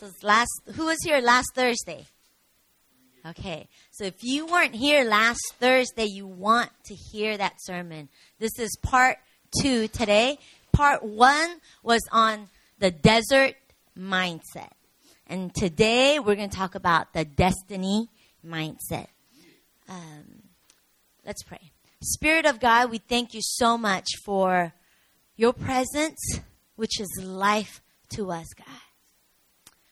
So last, who was here last Thursday? Okay. So if you weren't here last Thursday, you want to hear that sermon. This is part two today. Part one was on the desert mindset. And today we're going to talk about the destiny mindset. Um, let's pray. Spirit of God, we thank you so much for your presence, which is life to us, God.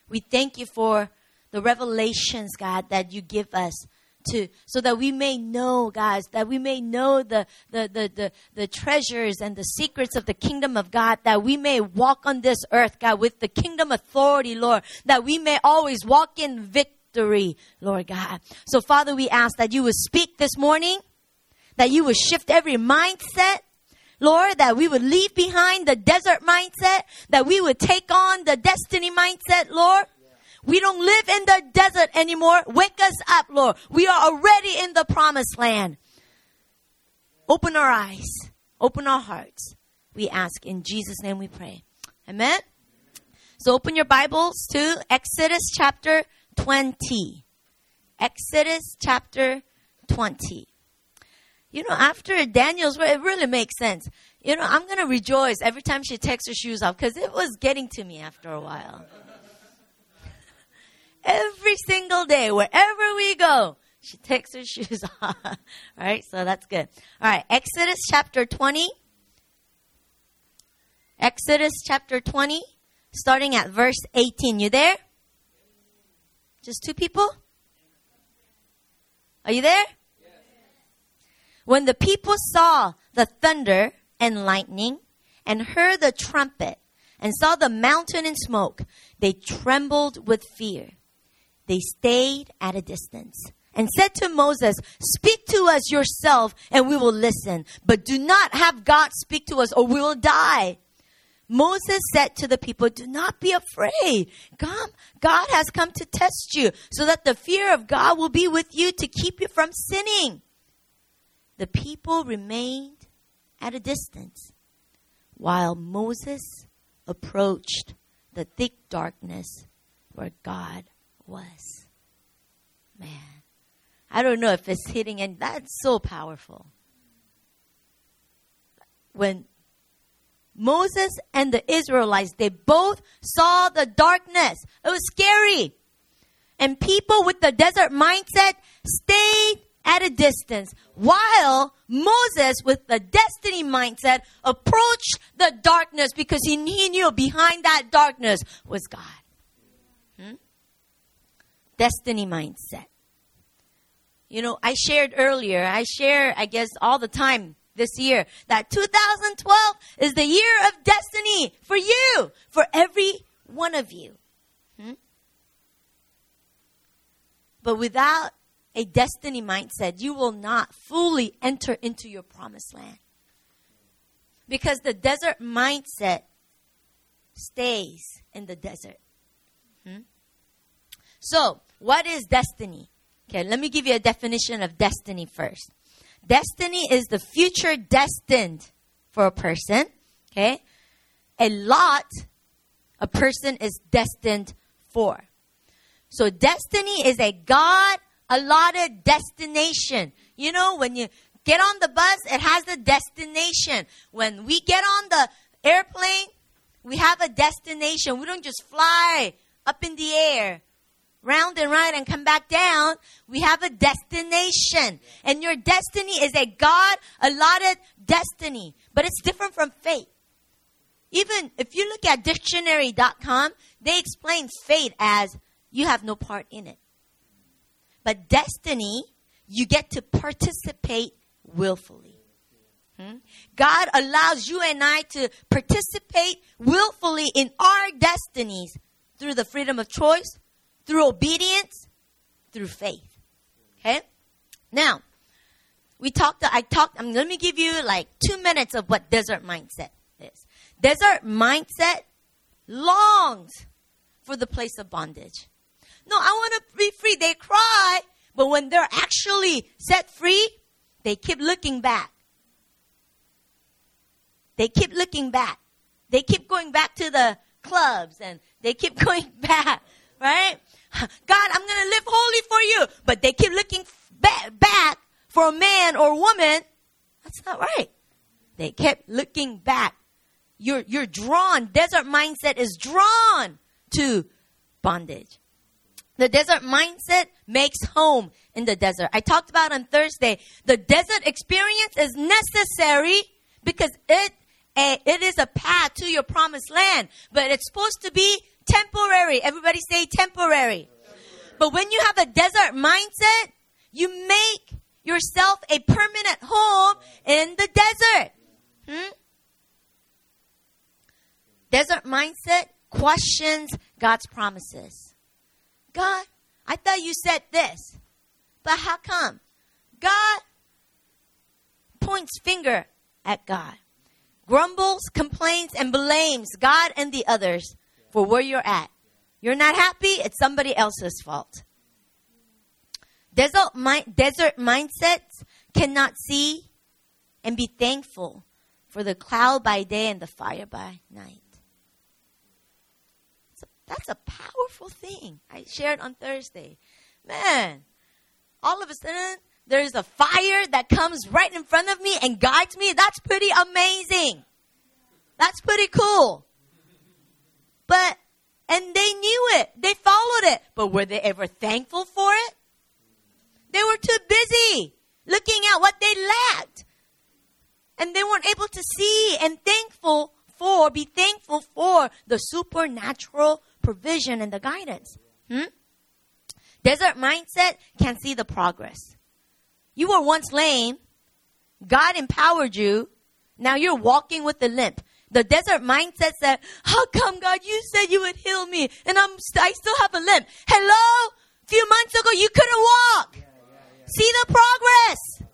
We thank you for the revelations, God, that you give us to so that we may know guys that we may know the, the the the the treasures and the secrets of the kingdom of god that we may walk on this earth god with the kingdom authority lord that we may always walk in victory lord god. So father we ask that you would speak this morning that you would shift every mindset Lord, that we would leave behind the desert mindset, that we would take on the destiny mindset, Lord. We don't live in the desert anymore. Wake us up, Lord. We are already in the promised land. Open our eyes, open our hearts. We ask in Jesus' name we pray. Amen. So open your Bibles to Exodus chapter 20. Exodus chapter 20. You know, after Daniel's, it really makes sense. You know, I'm going to rejoice every time she takes her shoes off because it was getting to me after a while. every single day, wherever we go, she takes her shoes off. All right, so that's good. All right, Exodus chapter 20. Exodus chapter 20, starting at verse 18. You there? Just two people? Are you there? When the people saw the thunder and lightning and heard the trumpet and saw the mountain in smoke, they trembled with fear. They stayed at a distance and said to Moses, Speak to us yourself and we will listen, but do not have God speak to us or we will die. Moses said to the people, Do not be afraid. Come, God has come to test you so that the fear of God will be with you to keep you from sinning the people remained at a distance while Moses approached the thick darkness where God was. Man, I don't know if it's hitting, and that's so powerful. When Moses and the Israelites, they both saw the darkness. It was scary. And people with the desert mindset stayed at a distance while Moses, with the destiny mindset, approached the darkness because he, knew behind that darkness was God. Hmm? Destiny mindset. You know, I shared earlier, I share, I guess, all the time this year that 2012 is the year of destiny for you, for every one of you. Hmm? But without a destiny mindset, you will not fully enter into your promised land. Because the desert mindset stays in the desert. Hmm? So, what is destiny? Okay, let me give you a definition of destiny first. Destiny is the future destined for a person. Okay, a lot a person is destined for. So, destiny is a God allotted destination. You know, when you get on the bus, it has a destination. When we get on the airplane, we have a destination. We don't just fly up in the air, round and round and come back down. We have a destination. And your destiny is a God allotted destiny, but it's different from fate. Even if you look at dictionary.com, they explain fate as you have no part in it. But destiny, you get to participate willfully. Hmm? God allows you and I to participate willfully in our destinies through the freedom of choice, through obedience, through faith. Okay? Now, we talked, I talked, um, let me give you like two minutes of what desert mindset is. Desert mindset longs for the place of bondage. No, I want to be free. They cry, but when they're actually set free, they keep looking back. They keep looking back. They keep going back to the clubs and they keep going back, right? God, I'm going to live holy for you. But they keep looking back for a man or woman. That's not right. They kept looking back. You're, you're drawn. Desert mindset is drawn to bondage. The desert mindset makes home in the desert. I talked about on Thursday. The desert experience is necessary because it it is a path to your promised land, but it's supposed to be temporary. Everybody say temporary. But when you have a desert mindset, you make yourself a permanent home in the desert. Hmm? Desert mindset questions God's promises. God, I thought you said this, but how come? God points finger at God, grumbles, complains, and blames God and the others for where you're at. You're not happy, it's somebody else's fault. Desert, desert mindsets cannot see and be thankful for the cloud by day and the fire by night. That's a powerful thing. I shared on Thursday. Man, all of a sudden, there's a fire that comes right in front of me and guides me. That's pretty amazing. That's pretty cool. But, and they knew it. They followed it. But were they ever thankful for it? They were too busy looking at what they lacked. And they weren't able to see and thankful for, be thankful for the supernatural provision and the guidance. Hmm? Desert mindset can see the progress. You were once lame. God empowered you. Now you're walking with a limp. The desert mindset said, how come God, you said you would heal me and I'm, I still have a limp. Hello? A few months ago you couldn't walk. Yeah, yeah, yeah. See the progress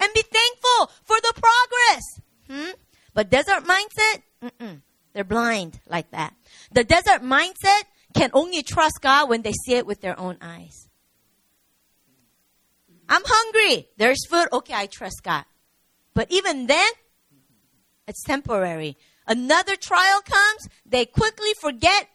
and be thankful for the progress. Hmm? But desert mindset, mm-mm. They're blind like that. The desert mindset can only trust God when they see it with their own eyes. I'm hungry. There's food. Okay, I trust God. But even then, it's temporary. Another trial comes, they quickly forget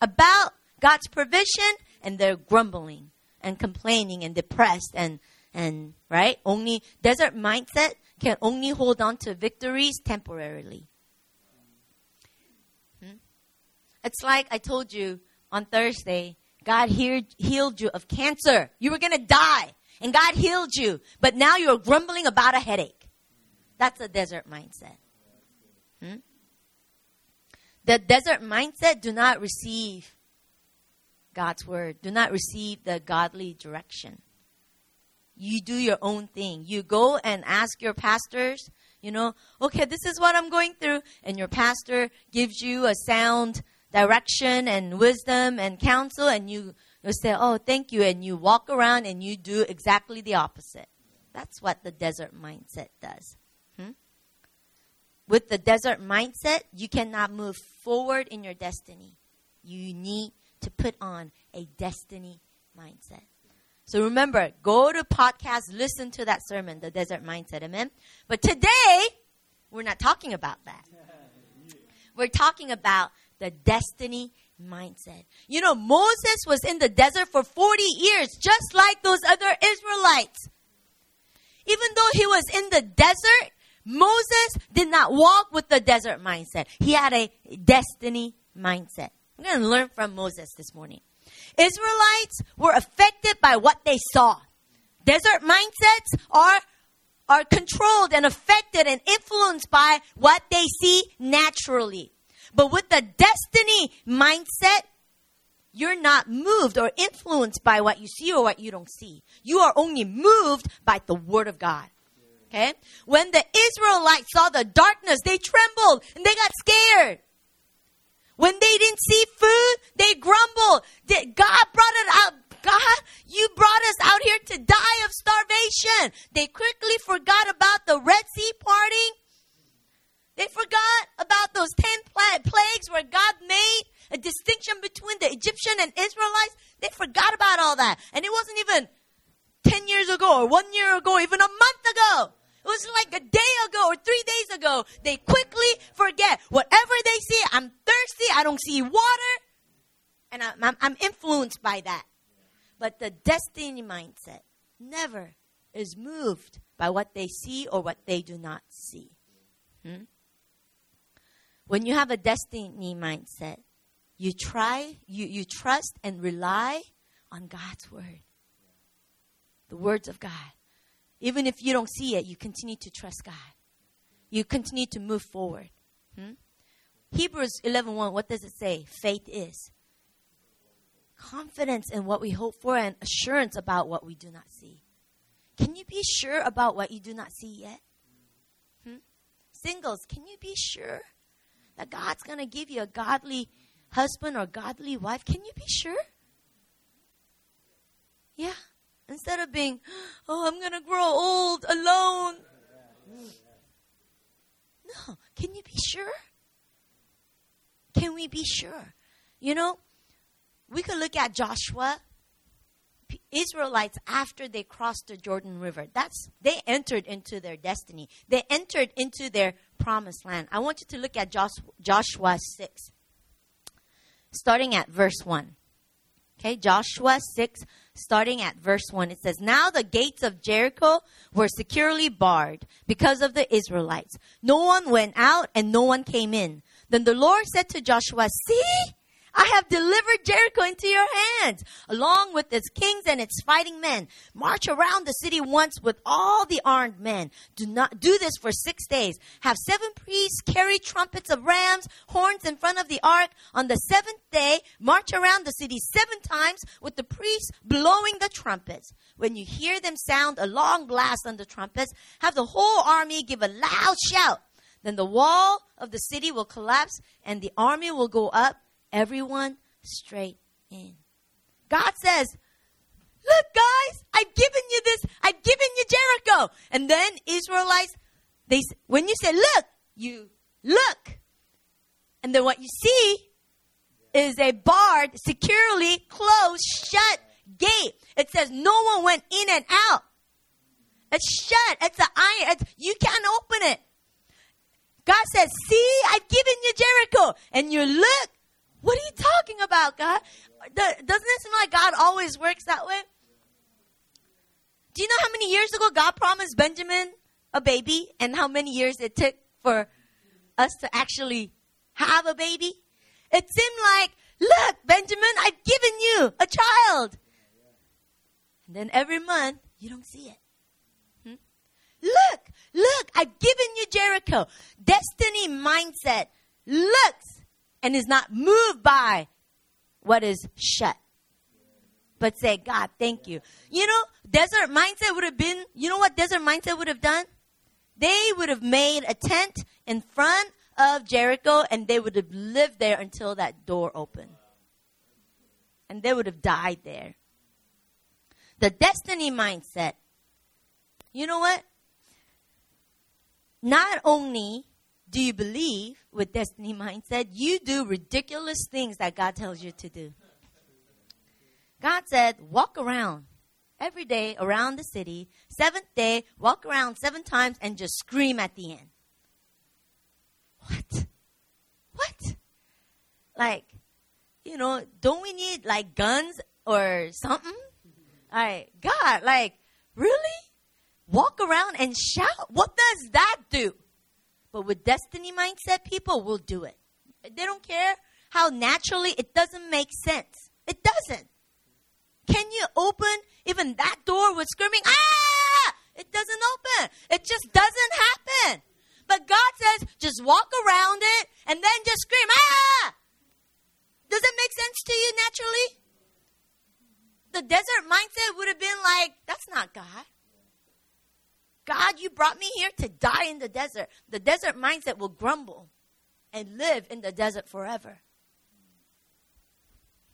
about God's provision and they're grumbling and complaining and depressed and and right only desert mindset can only hold on to victories temporarily hmm? It's like i told you on thursday god healed, you of cancer you were going to die and god healed you but now you're grumbling about a headache that's a desert mindset hmm? the desert mindset do not receive god's word do not receive the godly direction you do your own thing. You go and ask your pastors, you know, okay, this is what I'm going through. And your pastor gives you a sound direction and wisdom and counsel, and you, you say, oh, thank you. And you walk around and you do exactly the opposite. That's what the desert mindset does. Hmm? With the desert mindset, you cannot move forward in your destiny. You need to put on a destiny mindset. So remember, go to podcast, listen to that sermon, The Desert Mindset. Amen. But today, we're not talking about that. We're talking about the destiny mindset. You know, Moses was in the desert for 40 years, just like those other Israelites. Even though he was in the desert, Moses did not walk with the desert mindset. He had a destiny mindset. We're going to learn from Moses this morning. Israelites were affected by what they saw. Desert mindsets are, are controlled and affected and influenced by what they see naturally. But with the destiny mindset, you're not moved or influenced by what you see or what you don't see. You are only moved by the Word of God. Okay? When the Israelites saw the darkness, they trembled and they got scared. When they didn't see food, they grumbled. God brought it out. God, you brought us out here to die of starvation. They quickly forgot about the Red Sea parting. They forgot about those 10 plagues where God made a distinction between the Egyptian and Israelites. They forgot about all that. And it wasn't even 10 years ago or one year ago, even a month ago. It was like a day ago or three days ago. They quickly forget. Whatever they see, I'm thirsty. I don't see water. And I'm, I'm, I'm influenced by that. But the destiny mindset never is moved by what they see or what they do not see. Hmm? When you have a destiny mindset, you try, you, you trust and rely on God's word. The words of God. Even if you don't see it, you continue to trust God. You continue to move forward. Hmm? Hebrews 11.1, what does it say? Faith is confidence in what we hope for and assurance about what we do not see. Can you be sure about what you do not see yet? Hmm? Singles, can you be sure that God's going to give you a godly husband or godly wife? Can you be sure? Yeah. Instead of being, oh, I'm going to grow old alone. No. Can you be sure? Can we be sure? You know, we could look at Joshua. Israelites after they crossed the Jordan River. That's they entered into their destiny. They entered into their promised land. I want you to look at Joshua 6 starting at verse 1. Okay, Joshua 6 starting at verse 1. It says, Now the gates of Jericho were securely barred because of the Israelites. No one went out and no one came in. Then the Lord said to Joshua, See, I have delivered Jericho into your hands, along with its kings and its fighting men. March around the city once with all the armed men. Do not do this for six days. Have seven priests carry trumpets of rams, horns in front of the ark. On the seventh day, march around the city seven times with the priests blowing the trumpets. When you hear them sound a long blast on the trumpets, have the whole army give a loud shout. Then the wall of the city will collapse and the army will go up everyone straight in. God says, Look, guys, I've given you this, I've given you Jericho. And then Israelites, they when you say look, you look. And then what you see is a barred, securely closed, shut gate. It says no one went in and out. It's shut. It's an iron. It's, you can't open it. God says, see, I've given you Jericho. And you look, what are you talking about, God? Doesn't it seem like God always works that way? Do you know how many years ago God promised Benjamin a baby and how many years it took for us to actually have a baby? It seemed like, look, Benjamin, I've given you a child. And then every month, you don't see it. Hmm? Look, look, I've given you Jericho. Destiny mindset looks and is not moved by what is shut. But say, God, thank you. You know, desert mindset would have been, you know what desert mindset would have done? They would have made a tent in front of Jericho and they would have lived there until that door opened. And they would have died there. The destiny mindset, you know what? Not only do you believe with destiny mindset? You do ridiculous things that God tells you to do. God said, walk around every day around the city. Seventh day, walk around seven times and just scream at the end. What? What? Like, you know, don't we need like guns or something? Like, God, like, really? Walk around and shout? What does that do? But with destiny mindset, people will do it. They don't care how naturally it doesn't make sense. It doesn't. Can you open even that door with screaming, ah! It doesn't open. It just doesn't happen. But God says, just walk around it and then just scream, ah! Does it make sense to you naturally? The desert mindset would have been like, that's not God. God, you brought me here to die in the desert. The desert mindset will grumble and live in the desert forever.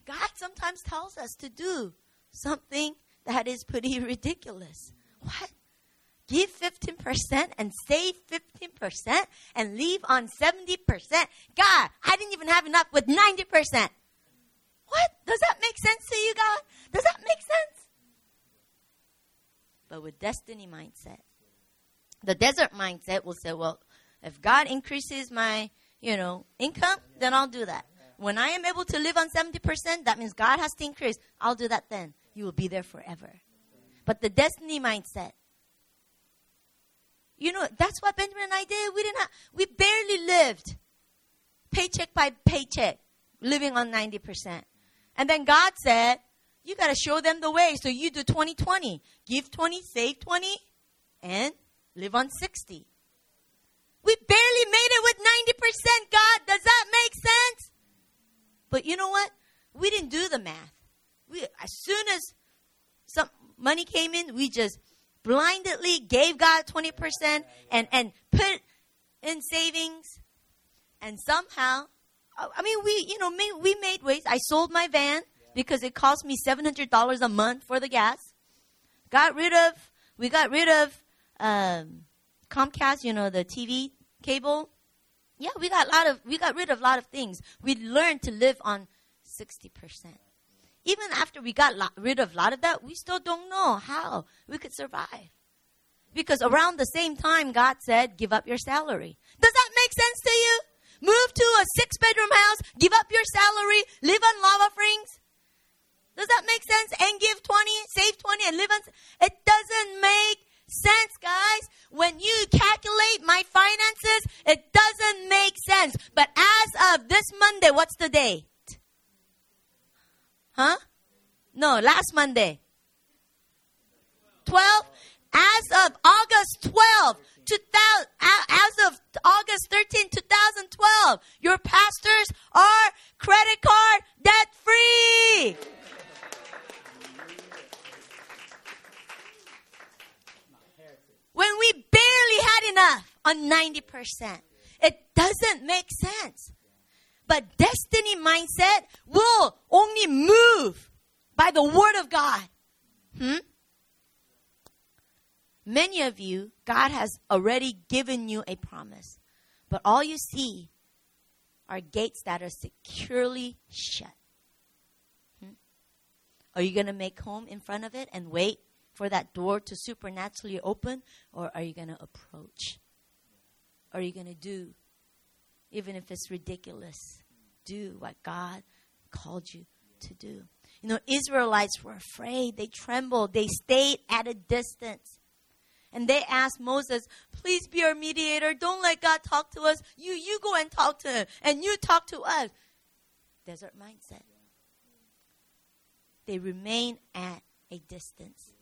God sometimes tells us to do something that is pretty ridiculous. What? Give 15% and save 15% and leave on 70%. God, I didn't even have enough with 90%. What? Does that make sense to you, God? Does that make sense? But with destiny mindset, The desert mindset will say, well, if God increases my, you know, income, then I'll do that. When I am able to live on 70%, that means God has to increase. I'll do that then. You will be there forever. But the destiny mindset, you know, that's what Benjamin and I did. We didn't we barely lived paycheck by paycheck, living on 90%. And then God said, you got to show them the way. So you do 20 20. Give 20, save 20, and live on 60. We barely made it with 90%, God. Does that make sense? But you know what? We didn't do the math. We, as soon as some money came in, we just blindly gave God 20% and, and put in savings. And somehow, I mean, we, you know, we made ways. I sold my van because it cost me $700 a month for the gas. Got rid of, we got rid of um, Comcast, you know, the TV cable. Yeah, we got a lot of, we got rid of a lot of things. We learned to live on 60%. Even after we got rid of a lot of that, we still don't know how we could survive. Because around the same time, God said, give up your salary. Does that make sense to you? Move to a six bedroom house, give up your salary, live on love offerings. Does that make sense? And give 20, save 20 and live on. It doesn't make sense, guys. When you calculate my finances, it doesn't make sense. But as of this Monday, what's the date? Huh? No, last Monday. 12? As of August 12, 2000, as of August 13, 2012, your pastors are credit card debt free. When we barely had enough on 90%. It doesn't make sense. But destiny mindset will only move by the word of God. Hmm? Many of you, God has already given you a promise. But all you see are gates that are securely shut. Hmm? Are you going to make home in front of it and wait for that door to supernaturally open, or are you going to approach? Are you going to do, even if it's ridiculous, do what God called you to do? You know, Israelites were afraid. They trembled. They stayed at a distance. And they asked Moses, please be our mediator. Don't let God talk to us. You, you go and talk to him. And you talk to us. Desert mindset. They remain at a distance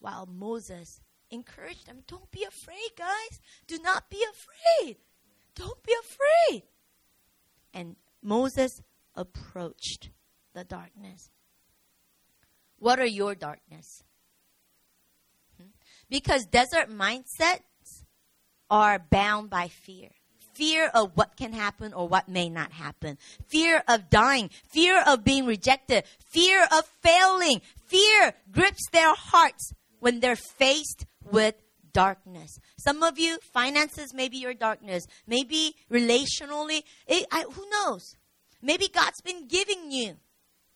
while Moses encouraged them don't be afraid, guys. Do not be afraid. Don't be afraid. And Moses approached the darkness. What are your darkness? Hmm? Because desert mindsets are bound by fear. Fear of what can happen or what may not happen. Fear of dying. Fear of being rejected. Fear of failing. Fear grips their hearts when they're faced with darkness. Some of you, finances may be your darkness. Maybe relationally, it, I, who knows? Maybe God's been giving you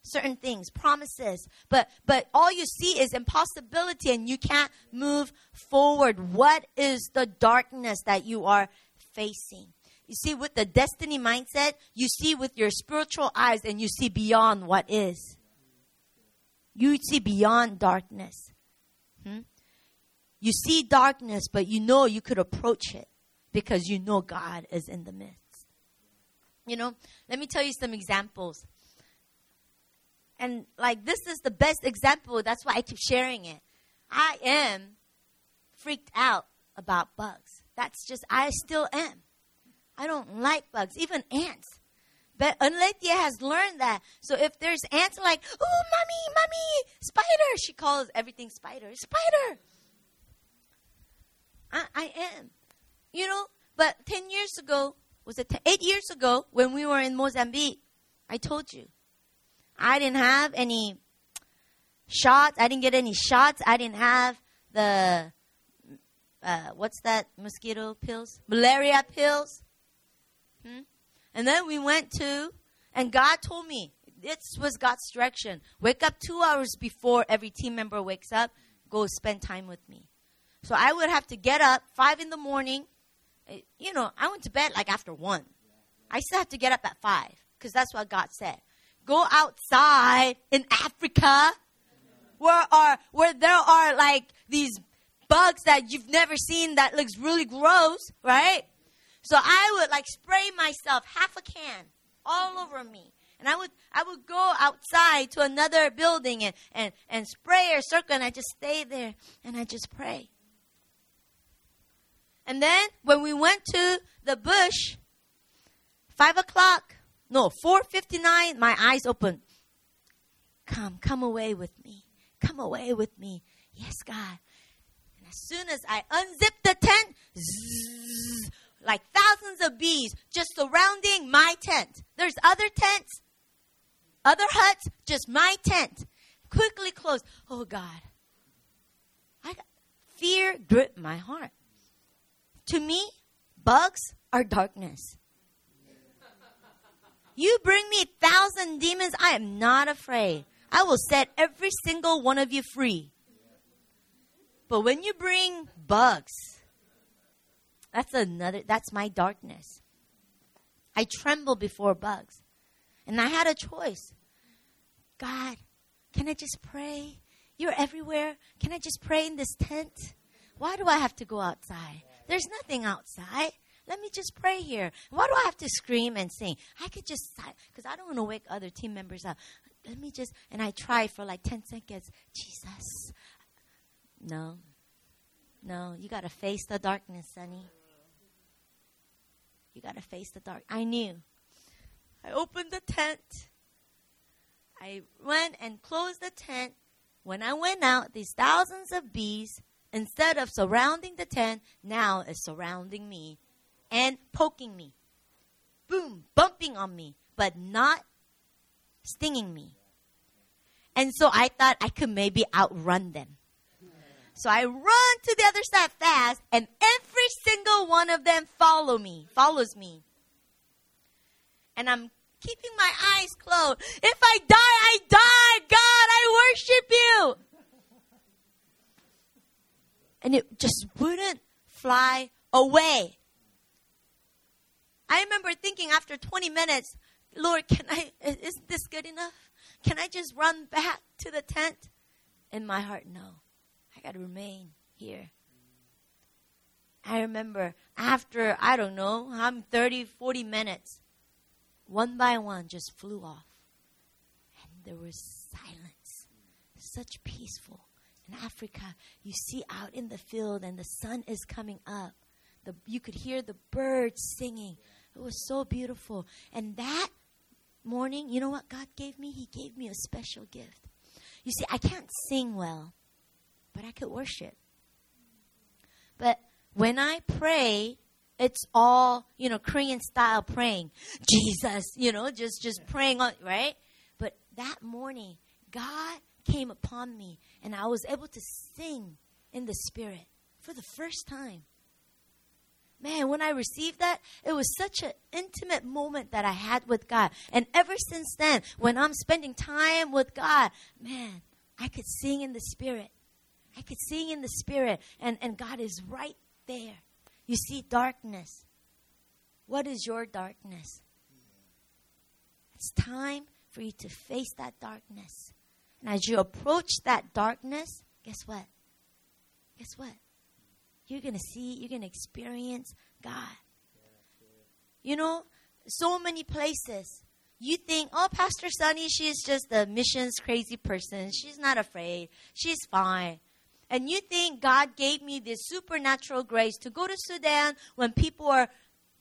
certain things, promises, but but all you see is impossibility and you can't move forward. What is the darkness that you are facing? You see, with the destiny mindset, you see with your spiritual eyes and you see beyond what is. You see beyond darkness. Hmm? You see darkness, but you know you could approach it because you know God is in the midst. You know, let me tell you some examples. And like this is the best example, that's why I keep sharing it. I am freaked out about bugs. That's just, I still am. I don't like bugs, even ants. But Unletia has learned that. So if there's ants like, oh, mommy, mommy, spider, she calls everything spider. Spider. I, I am. You know, but 10 years ago, was it 8 years ago when we were in Mozambique, I told you. I didn't have any shots. I didn't get any shots. I didn't have the, uh, what's that mosquito pills? Malaria pills. Hmm? And then we went to, and God told me, this was God's direction. Wake up two hours before every team member wakes up. Go spend time with me. So I would have to get up five in the morning. Eh, you know, I went to bed like after one. I still have to get up at five because that's what God said. Go outside in Africa where are where there are like these bugs that you've never seen that looks really gross, right? So I would like spray myself half a can all over me. And I would I would go outside to another building and, and, and spray or circle and I just stay there and I just pray. And then when we went to the bush, five o'clock, no, four fifty nine, my eyes open. Come, come away with me. Come away with me. Yes, God. And as soon as I unzip the tent, zzz, like thousands of bees just surrounding my tent. There's other tents, other huts, just my tent. Quickly closed. Oh God. I fear gripped my heart. To me, bugs are darkness. You bring me thousand demons, I am not afraid. I will set every single one of you free. But when you bring bugs, that's another, that's my darkness. I tremble before bugs. And I had a choice. God, can I just pray? You're everywhere. Can I just pray in this tent? Why do I have to go outside? There's nothing outside. Let me just pray here. Why do I have to scream and sing? I could just, because I don't want to wake other team members up. Let me just, and I try for like 10 seconds. Jesus. No. No, you got to face the darkness, Sonny. You got to face the dark. I knew. I opened the tent. I went and closed the tent. When I went out, these thousands of bees, instead of surrounding the tent, now is surrounding me and poking me. Boom, bumping on me, but not stinging me. And so I thought I could maybe outrun them. So I run to the other side fast, and every single one of them follow me, follows me. And I'm keeping my eyes closed. If I die, I die. God, I worship you. And it just wouldn't fly away. I remember thinking after 20 minutes, Lord, can I, Isn't this good enough? Can I just run back to the tent? In my heart, no got to remain here. I remember after, I don't know, I'm 30, 40 minutes, one by one just flew off. And there was silence, such peaceful. In Africa, you see out in the field and the sun is coming up. The, you could hear the birds singing. It was so beautiful. And that morning, you know what God gave me? He gave me a special gift. You see, I can't sing well but I could worship. But when I pray, it's all, you know, Korean style praying. Jesus, you know, just just praying on, right? But that morning, God came upon me and I was able to sing in the spirit for the first time. Man, when I received that, it was such an intimate moment that I had with God. And ever since then, when I'm spending time with God, man, I could sing in the spirit. I could sing in the spirit, and, and God is right there. You see darkness. What is your darkness? It's time for you to face that darkness. And as you approach that darkness, guess what? Guess what? You're going to see, you're going to experience God. You know, so many places. You think, oh, Pastor Sunny, she's just a missions crazy person. She's not afraid. She's fine. And you think God gave me this supernatural grace to go to Sudan when people are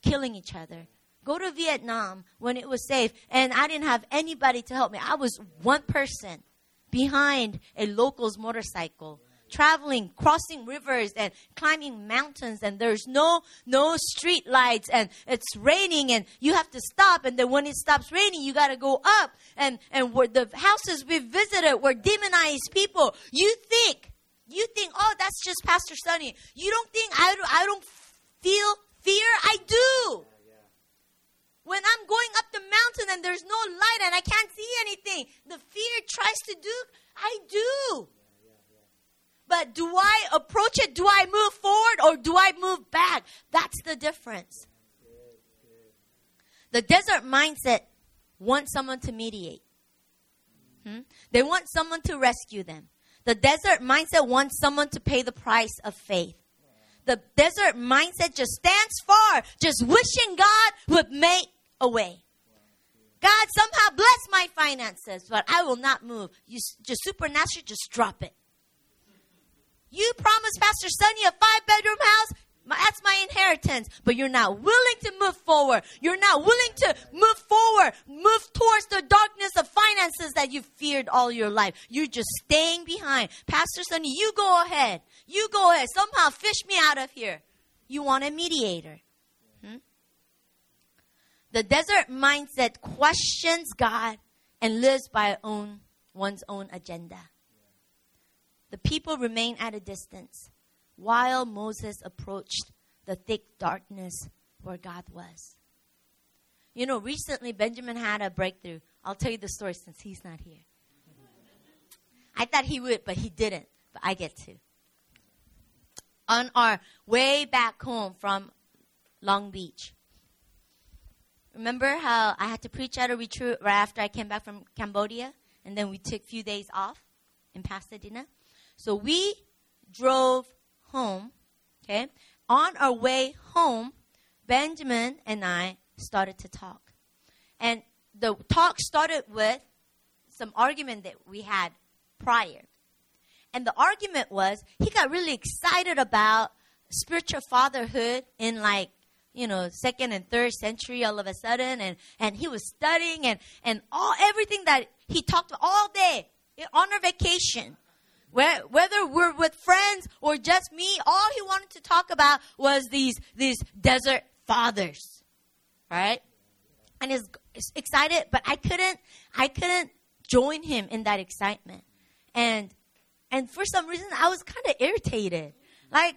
killing each other, go to Vietnam when it was safe, and I didn't have anybody to help me. I was one person behind a local's motorcycle traveling crossing rivers and climbing mountains and there's no no street lights and it's raining and you have to stop and then when it stops raining you got to go up. And and where the houses we visited were demonized people. You think you think, oh, that's just Pastor Sunny. You don't think I, I don't feel fear? I do. When I'm going up the mountain and there's no light and I can't see anything, the fear tries to do, I do. but do I approach it? Do I move forward or do I move back? That's the difference. The desert mindset wants someone to mediate. Hmm? They want someone to rescue them. The desert mindset wants someone to pay the price of faith. The desert mindset just stands far, just wishing God would make a way. God somehow bless my finances, but I will not move. You just supernaturally just drop it. You promised Pastor Sonny a five bedroom house. That's my inheritance. But you're not willing to move forward. You're not willing to move forward, move towards the darkness of finances that you feared all your life. You're just staying behind. Pastor Sonny, you go ahead. You go ahead. Somehow fish me out of here. You want a mediator. Hmm? The desert mindset questions God and lives by own, one's own agenda. The people remain at a distance while Moses approached the thick darkness where God was. You know, recently Benjamin had a breakthrough. I'll tell you the story since he's not here. I thought he would, but he didn't. But I get to. On our way back home from Long Beach, remember how I had to preach at a retreat right after I came back from Cambodia? And then we took a few days off in Pasadena. So we drove home, okay, on our way home, Benjamin and I started to talk. And the talk started with some argument that we had prior. And the argument was he got really excited about spiritual fatherhood in like, you know, second and third century all of a sudden and, and he was studying and, and all everything that he talked all day on our vacation whether we're with friends or just me, all he wanted to talk about was these, these desert fathers. Right? And he's excited, but I couldn't, I couldn't join him in that excitement. And, and for some reason, I was kind of irritated. Like,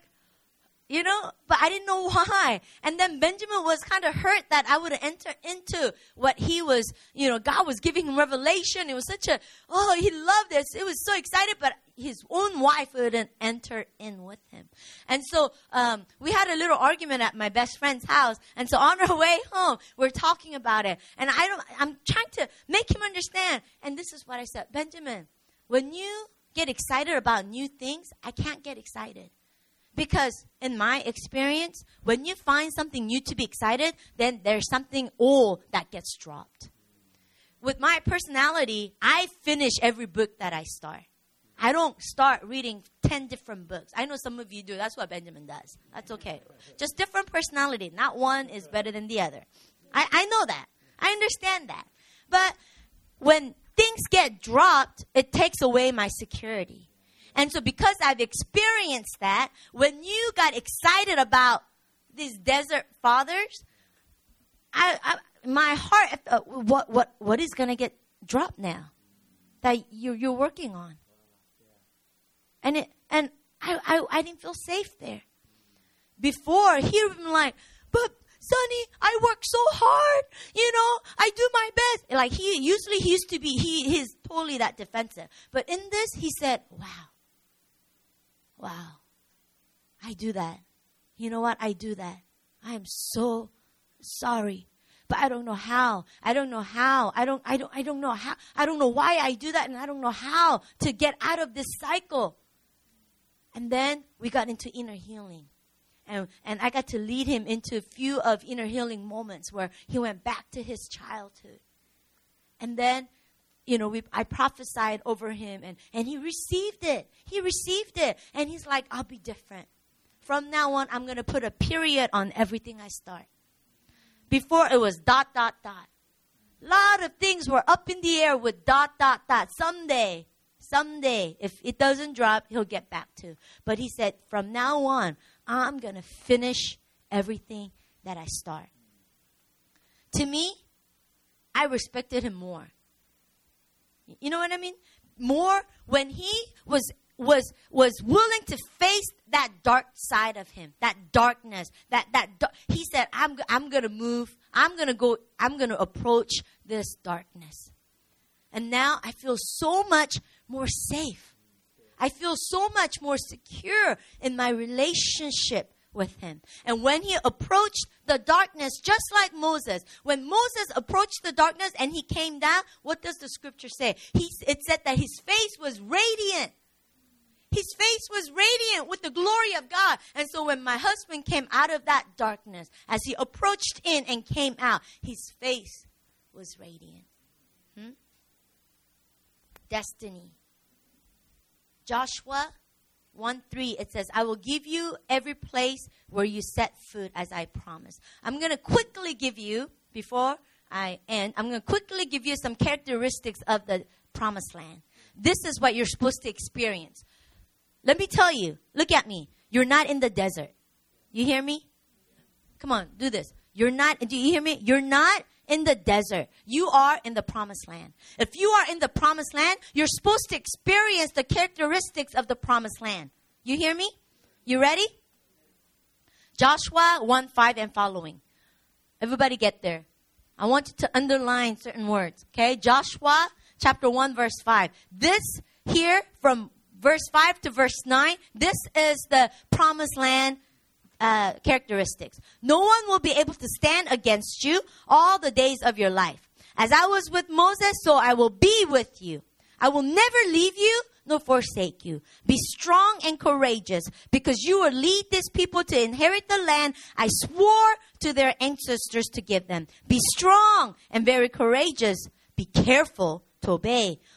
you know, but I didn't know why. And then Benjamin was kind of hurt that I would enter into what he was, you know, God was giving him revelation. It was such a, oh, he loved this. It was so excited, but his own wife wouldn't enter in with him. And so um, we had a little argument at my best friend's house. And so on our way home, we're talking about it. And I don't, I'm trying to make him understand. And this is what I said, Benjamin, when you get excited about new things, I can't get excited. Because in my experience, when you find something new to be excited, then there's something old that gets dropped. With my personality, I finish every book that I start. I don't start reading 10 different books. I know some of you do. That's what Benjamin does. That's okay. Just different personality. Not one is better than the other. I, I know that. I understand that. But when things get dropped, it takes away my security. And so, because I've experienced that, when you got excited about these desert fathers, I, I my heart, uh, what, what, what is going to get dropped now that you're, you're working on? And it, and I, I, I didn't feel safe there. Before, he would be like, but Sonny, I work so hard. You know, I do my best. Like he usually he used to be he he's totally that defensive. But in this, he said, "Wow, Wow. I do that. You know what? I do that. I am so sorry. But I don't know how. I don't know how. I don't I don't I don't know how. I don't know why I do that and I don't know how to get out of this cycle. And then we got into inner healing. And, and I got to lead him into a few of inner healing moments where he went back to his childhood. And then you know, we, I prophesied over him and, and he received it. He received it. And he's like, I'll be different. From now on, I'm going to put a period on everything I start. Before it was dot, dot, dot. A lot of things were up in the air with dot, dot, dot. Someday, someday, if it doesn't drop, he'll get back to. But he said, from now on, I'm going to finish everything that I start. To me, I respected him more you know what I mean? More when he was was was willing to face that dark side of him, that darkness, that that he said, "I'm I'm gonna move. I'm gonna go. I'm gonna approach this darkness." And now I feel so much more safe. I feel so much more secure in my relationship with him. And when he approached the darkness, just like Moses, when Moses approached the darkness and he came down, what does the scripture say? He, it said that his face was radiant. His face was radiant with the glory of God. And so when my husband came out of that darkness, as he approached in and came out, his face was radiant. Hmm? Destiny. Joshua 1 3, it says, I will give you every place where you set foot as I promised. I'm going to quickly give you, before I end, I'm going to quickly give you some characteristics of the promised land. This is what you're supposed to experience. Let me tell you, look at me. You're not in the desert. You hear me? Come on, do this. You're not, do you hear me? You're not in the desert. You are in the promised land. If you are in the promised land, you're supposed to experience the characteristics of the promised land. You hear me? You ready? Joshua 1 5 and following. Everybody get there. I want you to underline certain words. Okay? Joshua chapter 1 verse 5. This here from verse 5 to verse 9, this is the promised land uh, characteristics. No one will be able to stand against you all the days of your life. As I was with Moses, so I will be with you. I will never leave you nor forsake you. Be strong and courageous because you will lead this people to inherit the land I swore to their ancestors to give them. Be strong and very courageous. Be careful to obey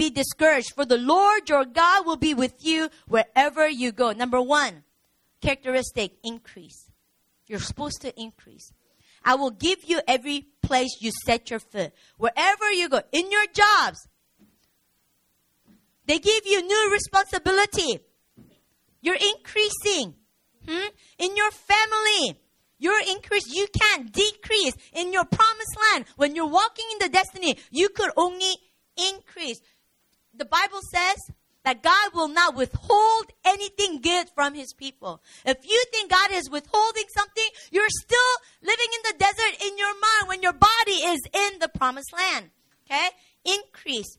be discouraged, for the Lord your God will be with you wherever you go. Number one, characteristic increase. You're supposed to increase. I will give you every place you set your foot. Wherever you go, in your jobs, they give you new responsibility. You're increasing. Hmm? In your family, you're increased. You can't decrease. In your promised land, when you're walking in the destiny, you could only increase the Bible says that God will not withhold anything good from his people. If you think God is withholding something, you're still living in the desert in your mind when your body is in the promised land. Okay? Increase.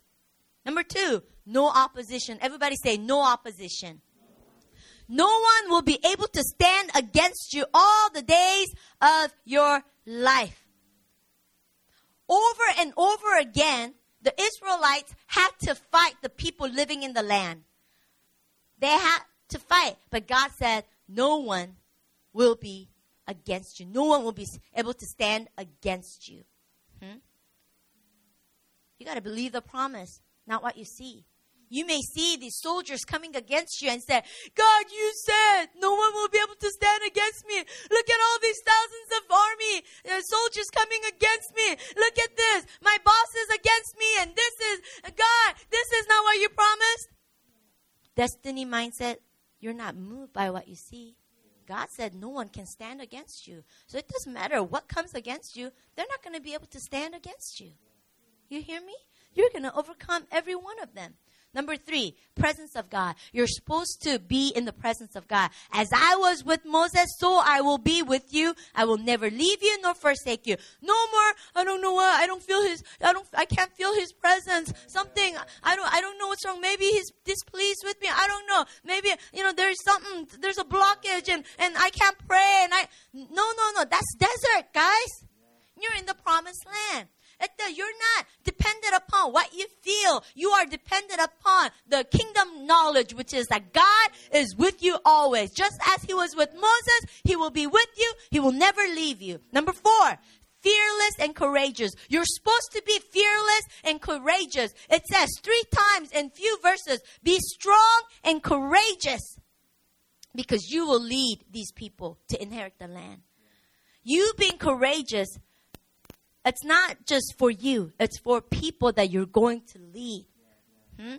Number two, no opposition. Everybody say no opposition. No one will be able to stand against you all the days of your life. Over and over again, the Israelites had to fight the people living in the land. They had to fight, but God said, No one will be against you. No one will be able to stand against you. Hmm? You got to believe the promise, not what you see. You may see these soldiers coming against you and say, God, you said no one will be able to stand against me. Look at all these thousands of army uh, soldiers coming against me. Look at this. My boss is against me and this is, God, this is not what you promised. Destiny mindset, you're not moved by what you see. God said no one can stand against you. So it doesn't matter what comes against you, they're not going to be able to stand against you. You hear me? You're going to overcome every one of them. Number three, presence of God. You're supposed to be in the presence of God. As I was with Moses, so I will be with you. I will never leave you nor forsake you. No more, I don't know what, I don't feel his, I don't, I can't feel his presence. Something, I don't, I don't know what's wrong. Maybe he's displeased with me. I don't know. Maybe, you know, there's something, there's a blockage and, and I can't pray and I, no, no, no, that's desert, guys. You're in the promised land. You're not dependent upon what you feel. You are dependent upon the kingdom knowledge, which is that God is with you always. Just as He was with Moses, He will be with you. He will never leave you. Number four, fearless and courageous. You're supposed to be fearless and courageous. It says three times in few verses, be strong and courageous because you will lead these people to inherit the land. You being courageous it's not just for you, it's for people that you're going to lead. Hmm?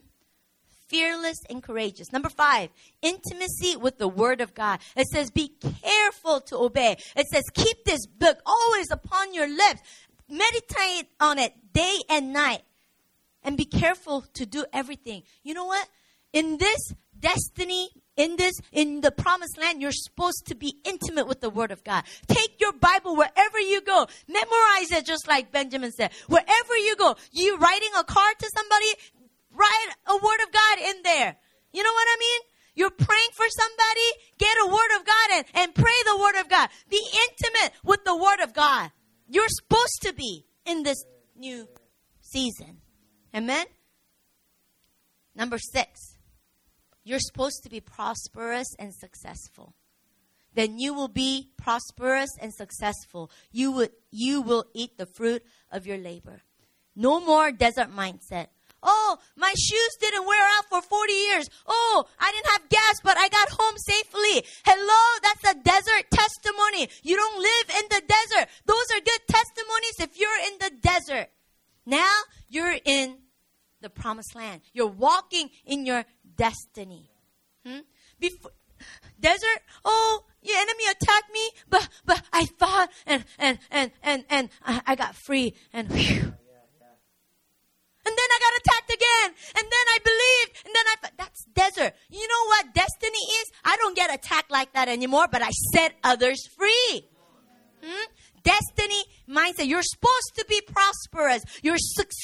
fearless and courageous. Number five, intimacy with the Word of God. It says, be careful to obey. It says, keep this book always upon your lips. Meditate on it day and night. And be careful to do everything. You know what? In this destiny in this in the promised land you're supposed to be intimate with the word of god. Take your bible wherever you go. Memorize it just like benjamin said. Wherever you go. You writing a card to somebody? Write a word of god in there. You know what i mean? You're praying for somebody? Get a word of god and, and pray the word of god. Be intimate with the word of god. You're supposed to be in this new season. Amen? Number six you're supposed to be prosperous and successful. Then you will be prosperous and successful. You would you will eat the fruit of your labor. No more desert mindset. Oh, my shoes didn't wear out for 40 years. Oh, I didn't have gas, but I got home safely. Hello, that's a desert testimony. You don't live in the desert. Those are good testimonies if you're in the desert. Now you're in the promised land. You're walking in your destiny. Hmm? Before, desert, oh, your enemy attacked me, but but I fought and and and and and I, I got free and whew. And then I got attacked again. And then I believed. And then I, that's desert. You know what destiny is? I don't get attacked like that anymore, but I set others free. Hmm? Destiny mindset. You're supposed to be prosperous. You're,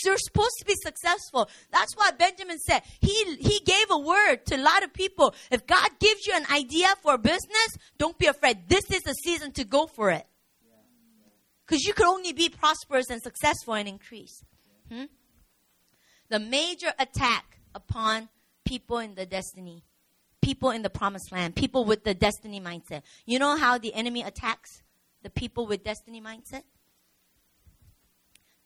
you're supposed to be successful. That's why Benjamin said he, he gave a word to a lot of people. If God gives you an idea for business, don't be afraid. This is the season to go for it. Because you could only be prosperous and successful and increase. Hmm? The major attack upon people in the destiny, people in the promised land, people with the destiny mindset. You know how the enemy attacks? The people with destiny mindset?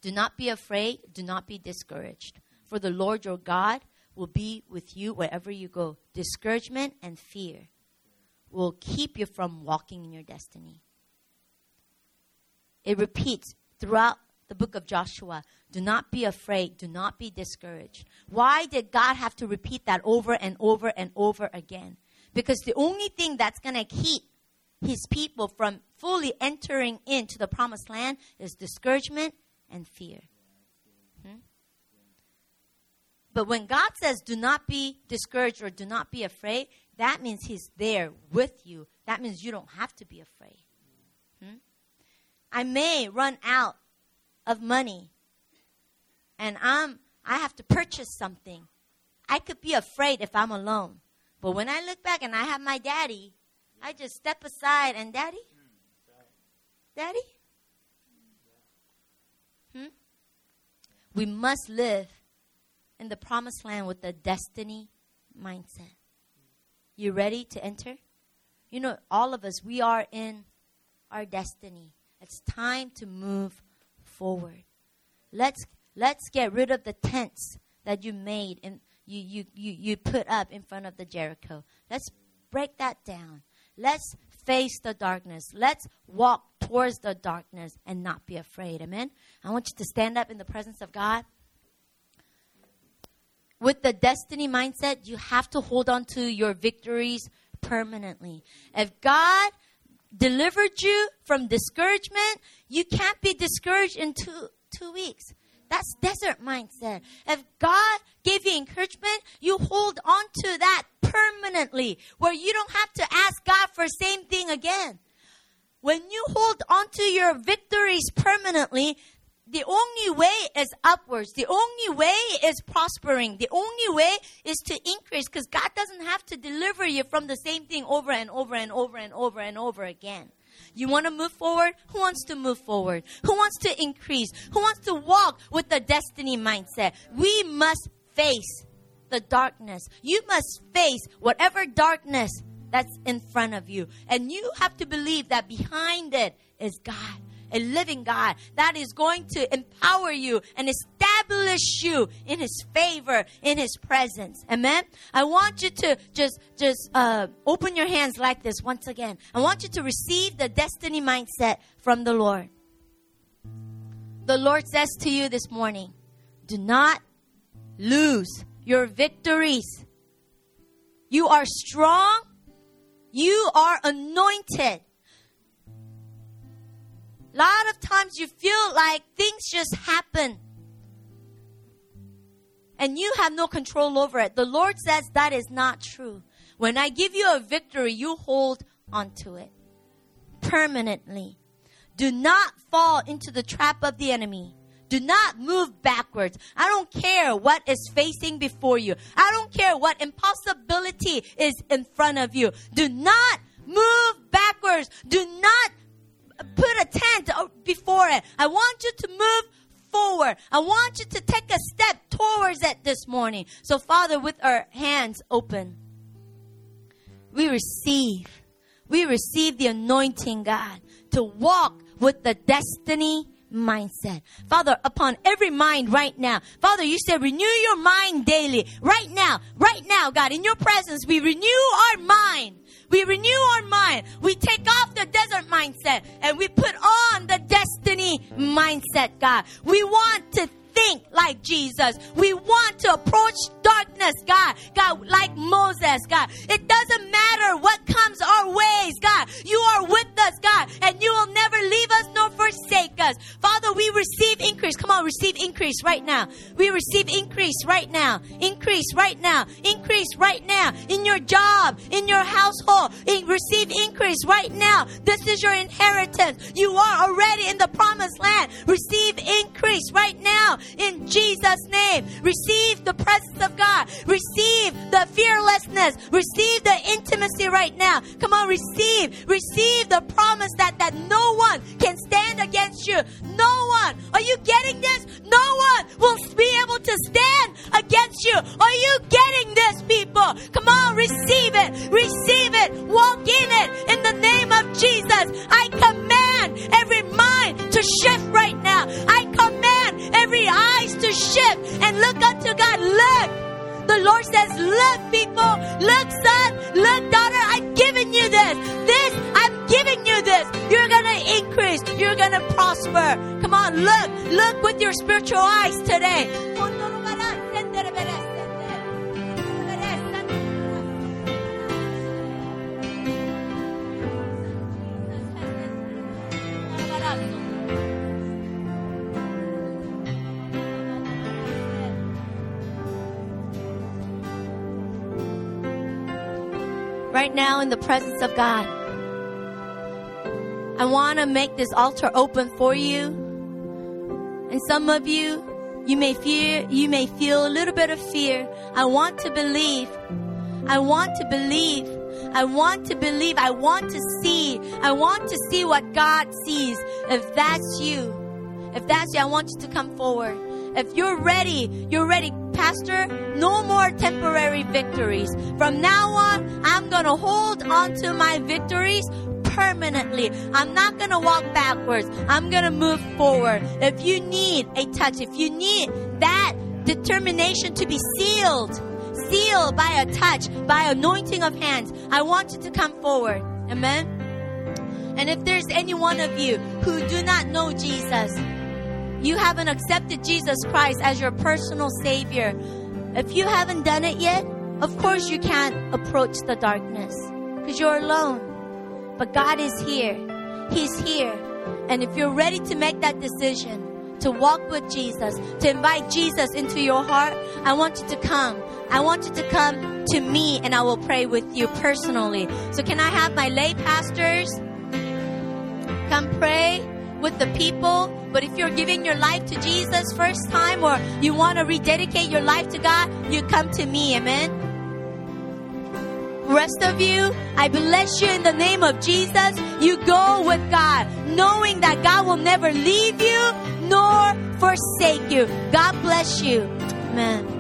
Do not be afraid, do not be discouraged, for the Lord your God will be with you wherever you go. Discouragement and fear will keep you from walking in your destiny. It repeats throughout the book of Joshua do not be afraid, do not be discouraged. Why did God have to repeat that over and over and over again? Because the only thing that's going to keep his people from fully entering into the promised land is discouragement and fear. Hmm? But when God says, do not be discouraged or do not be afraid, that means He's there with you. That means you don't have to be afraid. Hmm? I may run out of money and I'm, I have to purchase something. I could be afraid if I'm alone. But when I look back and I have my daddy, I just step aside and, Daddy? Daddy? Hmm? We must live in the promised land with the destiny mindset. You ready to enter? You know, all of us, we are in our destiny. It's time to move forward. Let's let's get rid of the tents that you made and you, you, you, you put up in front of the Jericho. Let's break that down. Let's face the darkness. Let's walk towards the darkness and not be afraid. Amen. I want you to stand up in the presence of God. With the destiny mindset, you have to hold on to your victories permanently. If God delivered you from discouragement, you can't be discouraged in two, two weeks. That's desert mindset. If God gave you encouragement, you hold on to that permanently where you don't have to ask God for same thing again. When you hold on to your victories permanently, the only way is upwards. The only way is prospering. The only way is to increase because God doesn't have to deliver you from the same thing over and over and over and over and over again. You want to move forward? Who wants to move forward? Who wants to increase? Who wants to walk with the destiny mindset? We must face the darkness. You must face whatever darkness that's in front of you. And you have to believe that behind it is God a living God that is going to empower you and establish you in His favor, in His presence. Amen. I want you to just just uh, open your hands like this once again. I want you to receive the destiny mindset from the Lord. The Lord says to you this morning, do not lose your victories You are strong. You are anointed. A lot of times you feel like things just happen and you have no control over it. The Lord says that is not true. When I give you a victory, you hold onto it permanently. Do not fall into the trap of the enemy. Do not move backwards. I don't care what is facing before you. I don't care what impossibility is in front of you. Do not move backwards. Do not put a tent before it. I want you to move forward. I want you to take a step towards it this morning. So, Father, with our hands open, we receive. We receive the anointing, God, to walk with the destiny mindset. Father, upon every mind right now. Father, you said renew your mind daily. Right now, right now, God, in your presence, we renew our mind. We renew our mind. We take off the desert mindset and we put on the destiny mindset, God. We want to think like Jesus. We want to approach darkness, God. God, like Moses, God. It doesn't matter what comes our ways, God. You are with us, God, and you will never leave us nor forsake Father, we receive increase. Come on, receive increase right now. We receive increase right now. Increase right now. Increase right now. In your job, in your household, in, receive increase right now. This is your inheritance. You are already in the promised land. Receive increase right now in Jesus' name. Receive the presence of God. Receive the fearlessness. Receive the intimacy right now. Come on, receive. Receive the promise that, that no one can stand against you. No one. Are you getting this? No one will be able to stand against you. Are you getting this, people? Come on, receive it. Receive it. Walk in it. In the name of Jesus, I command every mind to shift right now. I command every eyes to shift and look unto God. Look. The Lord says, Look, people, look, son, look, daughter, I've given you this. This, I'm giving you this. You're gonna increase, you're gonna prosper. Come on, look, look with your spiritual eyes today. Right now in the presence of God. I want to make this altar open for you. And some of you, you may fear, you may feel a little bit of fear. I want to believe. I want to believe. I want to believe. I want to see. I want to see what God sees. If that's you, if that's you, I want you to come forward. If you're ready, you're ready. Pastor, no more temporary victories. From now on, I'm going to hold on to my victories permanently. I'm not going to walk backwards. I'm going to move forward. If you need a touch, if you need that determination to be sealed, sealed by a touch, by anointing of hands, I want you to come forward. Amen. And if there's any one of you who do not know Jesus, you haven't accepted Jesus Christ as your personal Savior, if you haven't done it yet, of course you can't approach the darkness because you're alone. But God is here. He's here. And if you're ready to make that decision, to walk with Jesus, to invite Jesus into your heart, I want you to come. I want you to come to me and I will pray with you personally. So can I have my lay pastors come pray with the people? But if you're giving your life to Jesus first time or you want to rededicate your life to God, you come to me. Amen. Rest of you, I bless you in the name of Jesus. You go with God, knowing that God will never leave you nor forsake you. God bless you. Amen.